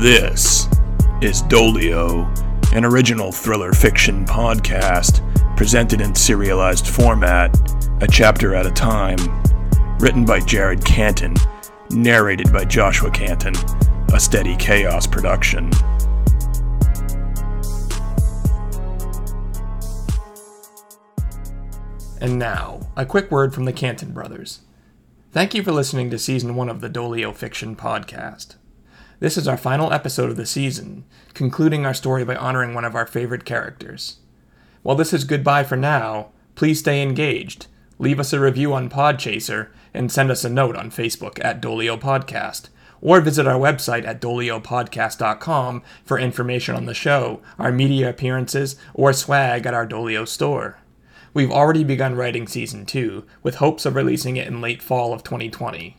This is Doleo, an original thriller fiction podcast presented in serialized format, a chapter at a time. Written by Jared Canton, narrated by Joshua Canton, a steady chaos production. And now, a quick word from the Canton brothers. Thank you for listening to season one of the Doleo Fiction podcast. This is our final episode of the season, concluding our story by honoring one of our favorite characters. While this is goodbye for now, please stay engaged, leave us a review on Podchaser, and send us a note on Facebook at Doleo Podcast, or visit our website at doleopodcast.com for information on the show, our media appearances, or swag at our Doleo store. We've already begun writing season 2, with hopes of releasing it in late fall of 2020.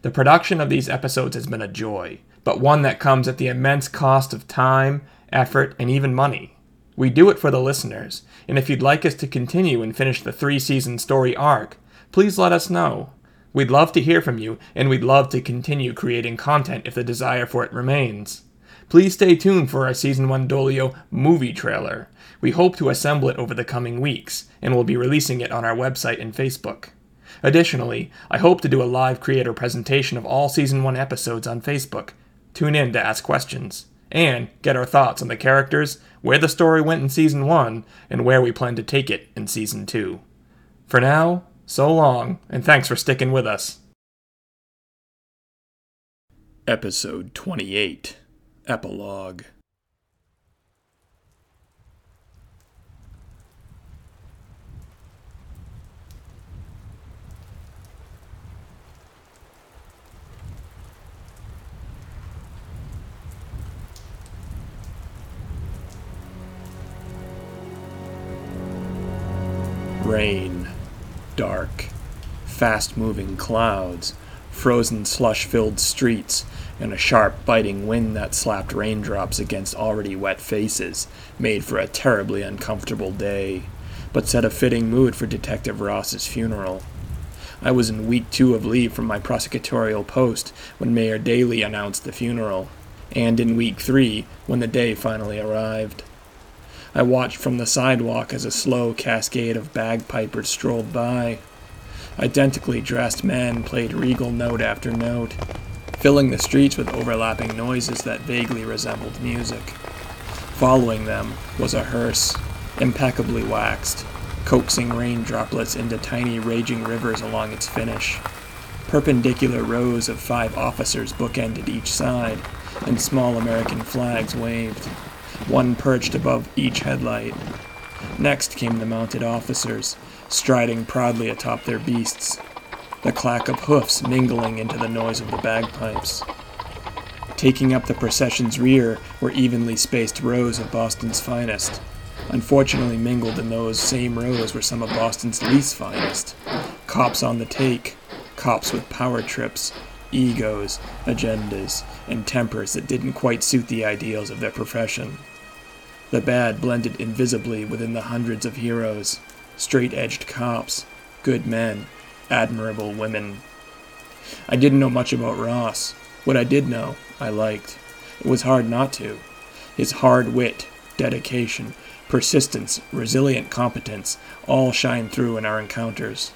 The production of these episodes has been a joy, but one that comes at the immense cost of time, effort, and even money. We do it for the listeners, and if you'd like us to continue and finish the three season story arc, please let us know. We'd love to hear from you, and we'd love to continue creating content if the desire for it remains. Please stay tuned for our Season 1 Doleo movie trailer. We hope to assemble it over the coming weeks, and we'll be releasing it on our website and Facebook. Additionally, I hope to do a live creator presentation of all Season 1 episodes on Facebook. Tune in to ask questions, and get our thoughts on the characters, where the story went in Season 1, and where we plan to take it in Season 2. For now, so long, and thanks for sticking with us. Episode 28 Epilogue. Rain, dark, fast moving clouds, frozen slush filled streets, and a sharp, biting wind that slapped raindrops against already wet faces made for a terribly uncomfortable day, but set a fitting mood for Detective Ross's funeral. I was in week two of leave from my prosecutorial post when Mayor Daley announced the funeral, and in week three when the day finally arrived. I watched from the sidewalk as a slow cascade of bagpipers strolled by. Identically dressed men played regal note after note, filling the streets with overlapping noises that vaguely resembled music. Following them was a hearse, impeccably waxed, coaxing rain droplets into tiny raging rivers along its finish. Perpendicular rows of five officers bookended each side, and small American flags waved one perched above each headlight. Next came the mounted officers, striding proudly atop their beasts, the clack of hoofs mingling into the noise of the bagpipes. Taking up the procession's rear were evenly spaced rows of Boston's finest. Unfortunately, mingled in those same rows were some of Boston's least finest. Cops on the take, cops with power trips, egos, agendas, and tempers that didn't quite suit the ideals of their profession. The bad blended invisibly within the hundreds of heroes straight edged cops, good men, admirable women. I didn't know much about Ross. What I did know, I liked. It was hard not to. His hard wit, dedication, persistence, resilient competence all shine through in our encounters.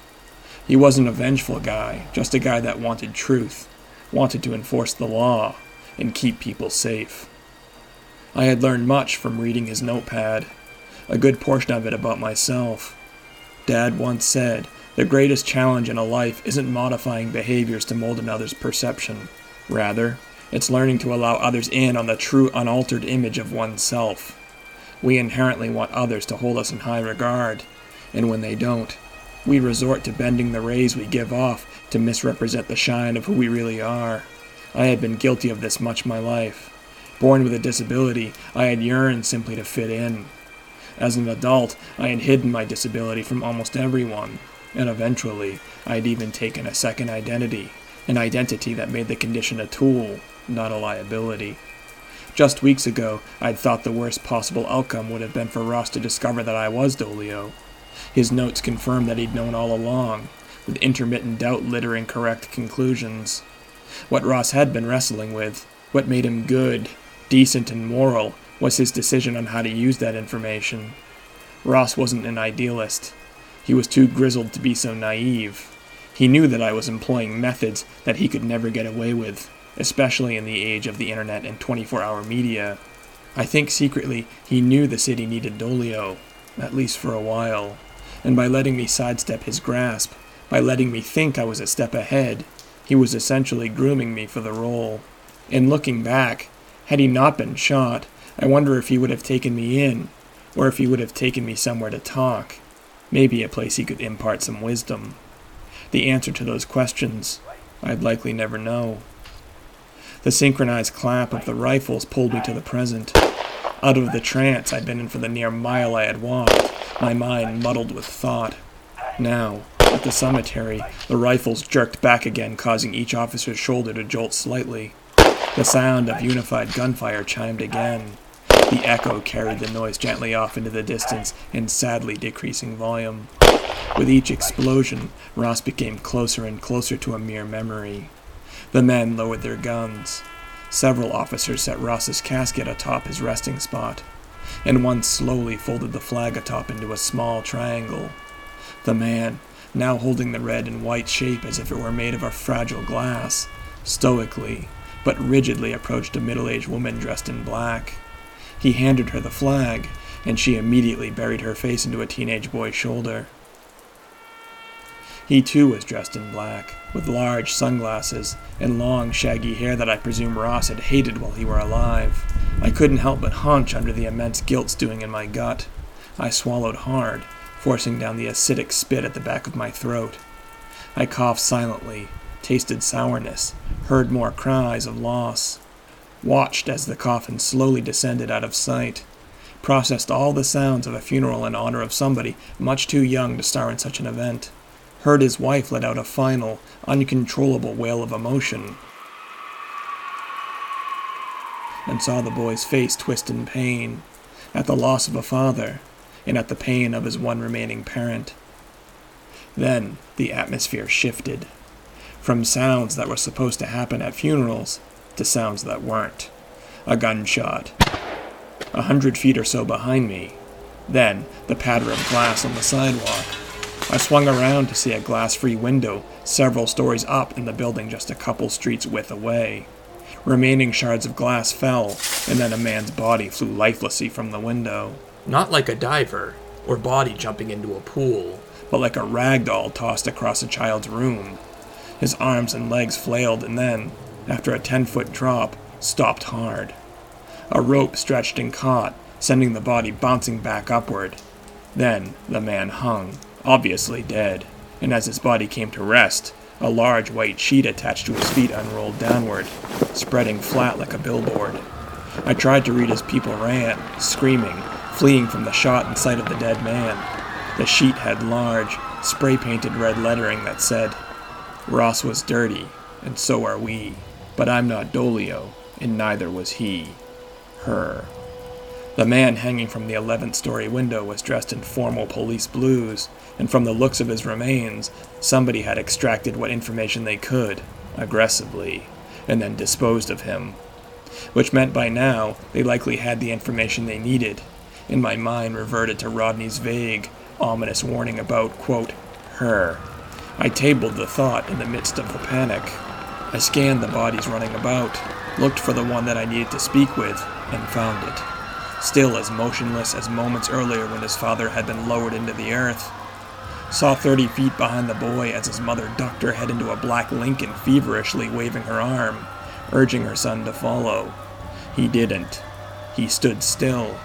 He wasn't a vengeful guy, just a guy that wanted truth, wanted to enforce the law, and keep people safe. I had learned much from reading his notepad, a good portion of it about myself. Dad once said, The greatest challenge in a life isn't modifying behaviors to mold another's perception. Rather, it's learning to allow others in on the true unaltered image of oneself. We inherently want others to hold us in high regard, and when they don't, we resort to bending the rays we give off to misrepresent the shine of who we really are. I had been guilty of this much my life. Born with a disability, I had yearned simply to fit in. As an adult, I had hidden my disability from almost everyone, and eventually, I'd even taken a second identity, an identity that made the condition a tool, not a liability. Just weeks ago, I'd thought the worst possible outcome would have been for Ross to discover that I was Doleo. His notes confirmed that he'd known all along, with intermittent doubt littering correct conclusions. What Ross had been wrestling with, what made him good, decent, and moral, was his decision on how to use that information. Ross wasn't an idealist. He was too grizzled to be so naive. He knew that I was employing methods that he could never get away with, especially in the age of the internet and 24 hour media. I think secretly he knew the city needed Doleo, at least for a while, and by letting me sidestep his grasp, by letting me think I was a step ahead, he was essentially grooming me for the role. In looking back, had he not been shot, I wonder if he would have taken me in, or if he would have taken me somewhere to talk, maybe a place he could impart some wisdom. The answer to those questions I'd likely never know. The synchronized clap of the rifles pulled me to the present. Out of the trance I'd been in for the near mile I had walked, my mind muddled with thought. Now, at the cemetery, the rifles jerked back again, causing each officer's shoulder to jolt slightly. The sound of unified gunfire chimed again. The echo carried the noise gently off into the distance in sadly decreasing volume. With each explosion, Ross became closer and closer to a mere memory. The men lowered their guns. Several officers set Ross's casket atop his resting spot, and one slowly folded the flag atop into a small triangle. The man, now holding the red and white shape as if it were made of a fragile glass, stoically but rigidly approached a middle aged woman dressed in black. He handed her the flag, and she immediately buried her face into a teenage boy's shoulder. He too was dressed in black, with large sunglasses and long, shaggy hair that I presume Ross had hated while he were alive. I couldn't help but hunch under the immense guilt stewing in my gut. I swallowed hard, forcing down the acidic spit at the back of my throat. I coughed silently, tasted sourness, heard more cries of loss, watched as the coffin slowly descended out of sight, processed all the sounds of a funeral in honor of somebody much too young to star in such an event heard his wife let out a final, uncontrollable wail of emotion, and saw the boy's face twist in pain at the loss of a father and at the pain of his one remaining parent. Then the atmosphere shifted from sounds that were supposed to happen at funerals to sounds that weren't. A gunshot. A hundred feet or so behind me. Then the patter of glass on the sidewalk. I swung around to see a glass free window several stories up in the building just a couple streets width away. Remaining shards of glass fell, and then a man's body flew lifelessly from the window. Not like a diver or body jumping into a pool, but like a rag doll tossed across a child's room. His arms and legs flailed and then, after a ten foot drop, stopped hard. A rope stretched and caught, sending the body bouncing back upward. Then the man hung, obviously dead, and as his body came to rest, a large white sheet attached to his feet unrolled downward, spreading flat like a billboard. I tried to read as people ran, screaming, fleeing from the shot and sight of the dead man. The sheet had large, spray painted red lettering that said, Ross was dirty, and so are we, but I'm not Doleo, and neither was he. Her. The man hanging from the 11th story window was dressed in formal police blues, and from the looks of his remains, somebody had extracted what information they could, aggressively, and then disposed of him. Which meant by now they likely had the information they needed, and my mind reverted to Rodney's vague, ominous warning about, quote, her. I tabled the thought in the midst of the panic. I scanned the bodies running about, looked for the one that I needed to speak with, and found it still as motionless as moments earlier when his father had been lowered into the earth. Saw 30 feet behind the boy as his mother ducked her head into a black Lincoln, feverishly waving her arm, urging her son to follow. He didn't. He stood still,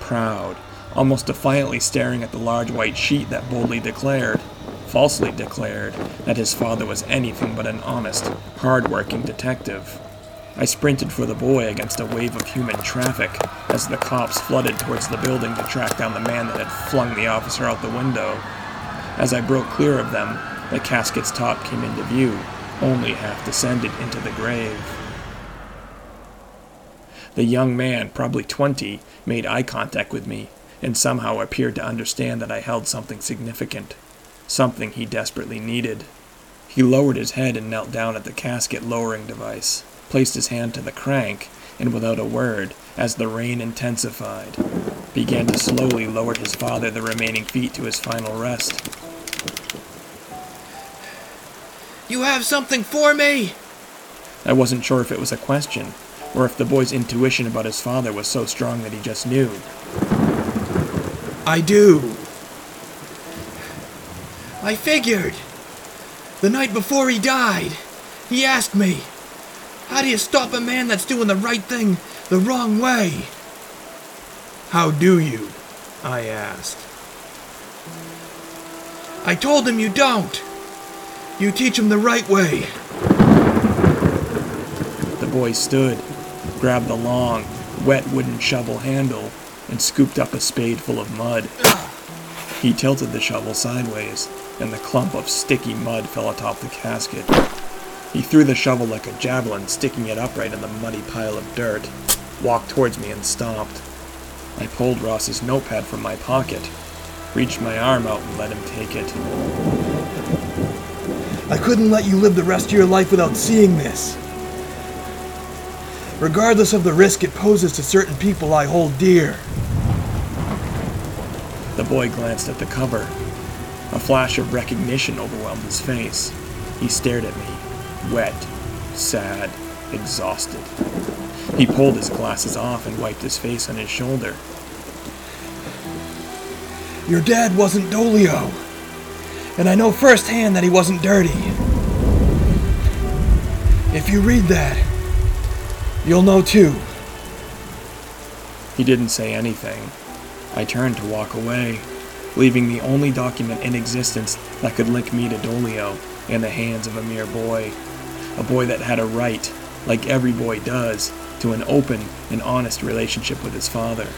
proud, almost defiantly staring at the large white sheet that boldly declared, falsely declared, that his father was anything but an honest, hard-working detective. I sprinted for the boy against a wave of human traffic as the cops flooded towards the building to track down the man that had flung the officer out the window. As I broke clear of them, the casket's top came into view, only half descended into the grave. The young man, probably twenty, made eye contact with me, and somehow appeared to understand that I held something significant. Something he desperately needed. He lowered his head and knelt down at the casket lowering device, placed his hand to the crank, and without a word, as the rain intensified, began to slowly lower his father the remaining feet to his final rest. You have something for me? I wasn't sure if it was a question, or if the boy's intuition about his father was so strong that he just knew. I do. I figured. The night before he died, he asked me, How do you stop a man that's doing the right thing the wrong way? How do you? I asked. I told him you don't. You teach him the right way. The boy stood, grabbed the long, wet wooden shovel handle, and scooped up a spade full of mud. He tilted the shovel sideways, and the clump of sticky mud fell atop the casket. He threw the shovel like a javelin, sticking it upright in the muddy pile of dirt, walked towards me and stopped. I pulled Ross's notepad from my pocket, reached my arm out and let him take it. I couldn't let you live the rest of your life without seeing this. Regardless of the risk it poses to certain people I hold dear. The boy glanced at the cover. A flash of recognition overwhelmed his face. He stared at me, wet, sad, exhausted. He pulled his glasses off and wiped his face on his shoulder. Your dad wasn't Doleo, and I know firsthand that he wasn't dirty. If you read that, you'll know too. He didn't say anything. I turned to walk away, leaving the only document in existence that could link me to Doleo in the hands of a mere boy. A boy that had a right, like every boy does, to an open and honest relationship with his father,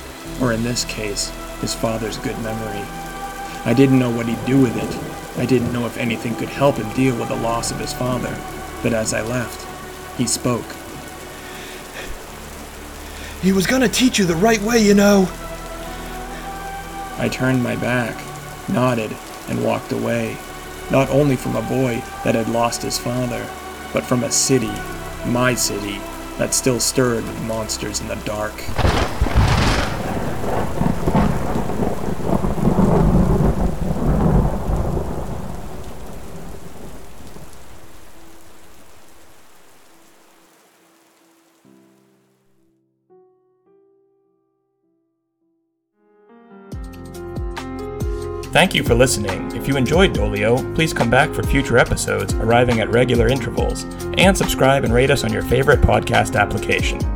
or in this case, his father's good memory. I didn't know what he'd do with it. I didn't know if anything could help him deal with the loss of his father. But as I left, he spoke. He was gonna teach you the right way, you know. I turned my back, nodded, and walked away, not only from a boy that had lost his father, but from a city, my city, that still stirred with monsters in the dark. Thank you for listening. If you enjoyed Doleo, please come back for future episodes arriving at regular intervals, and subscribe and rate us on your favorite podcast application.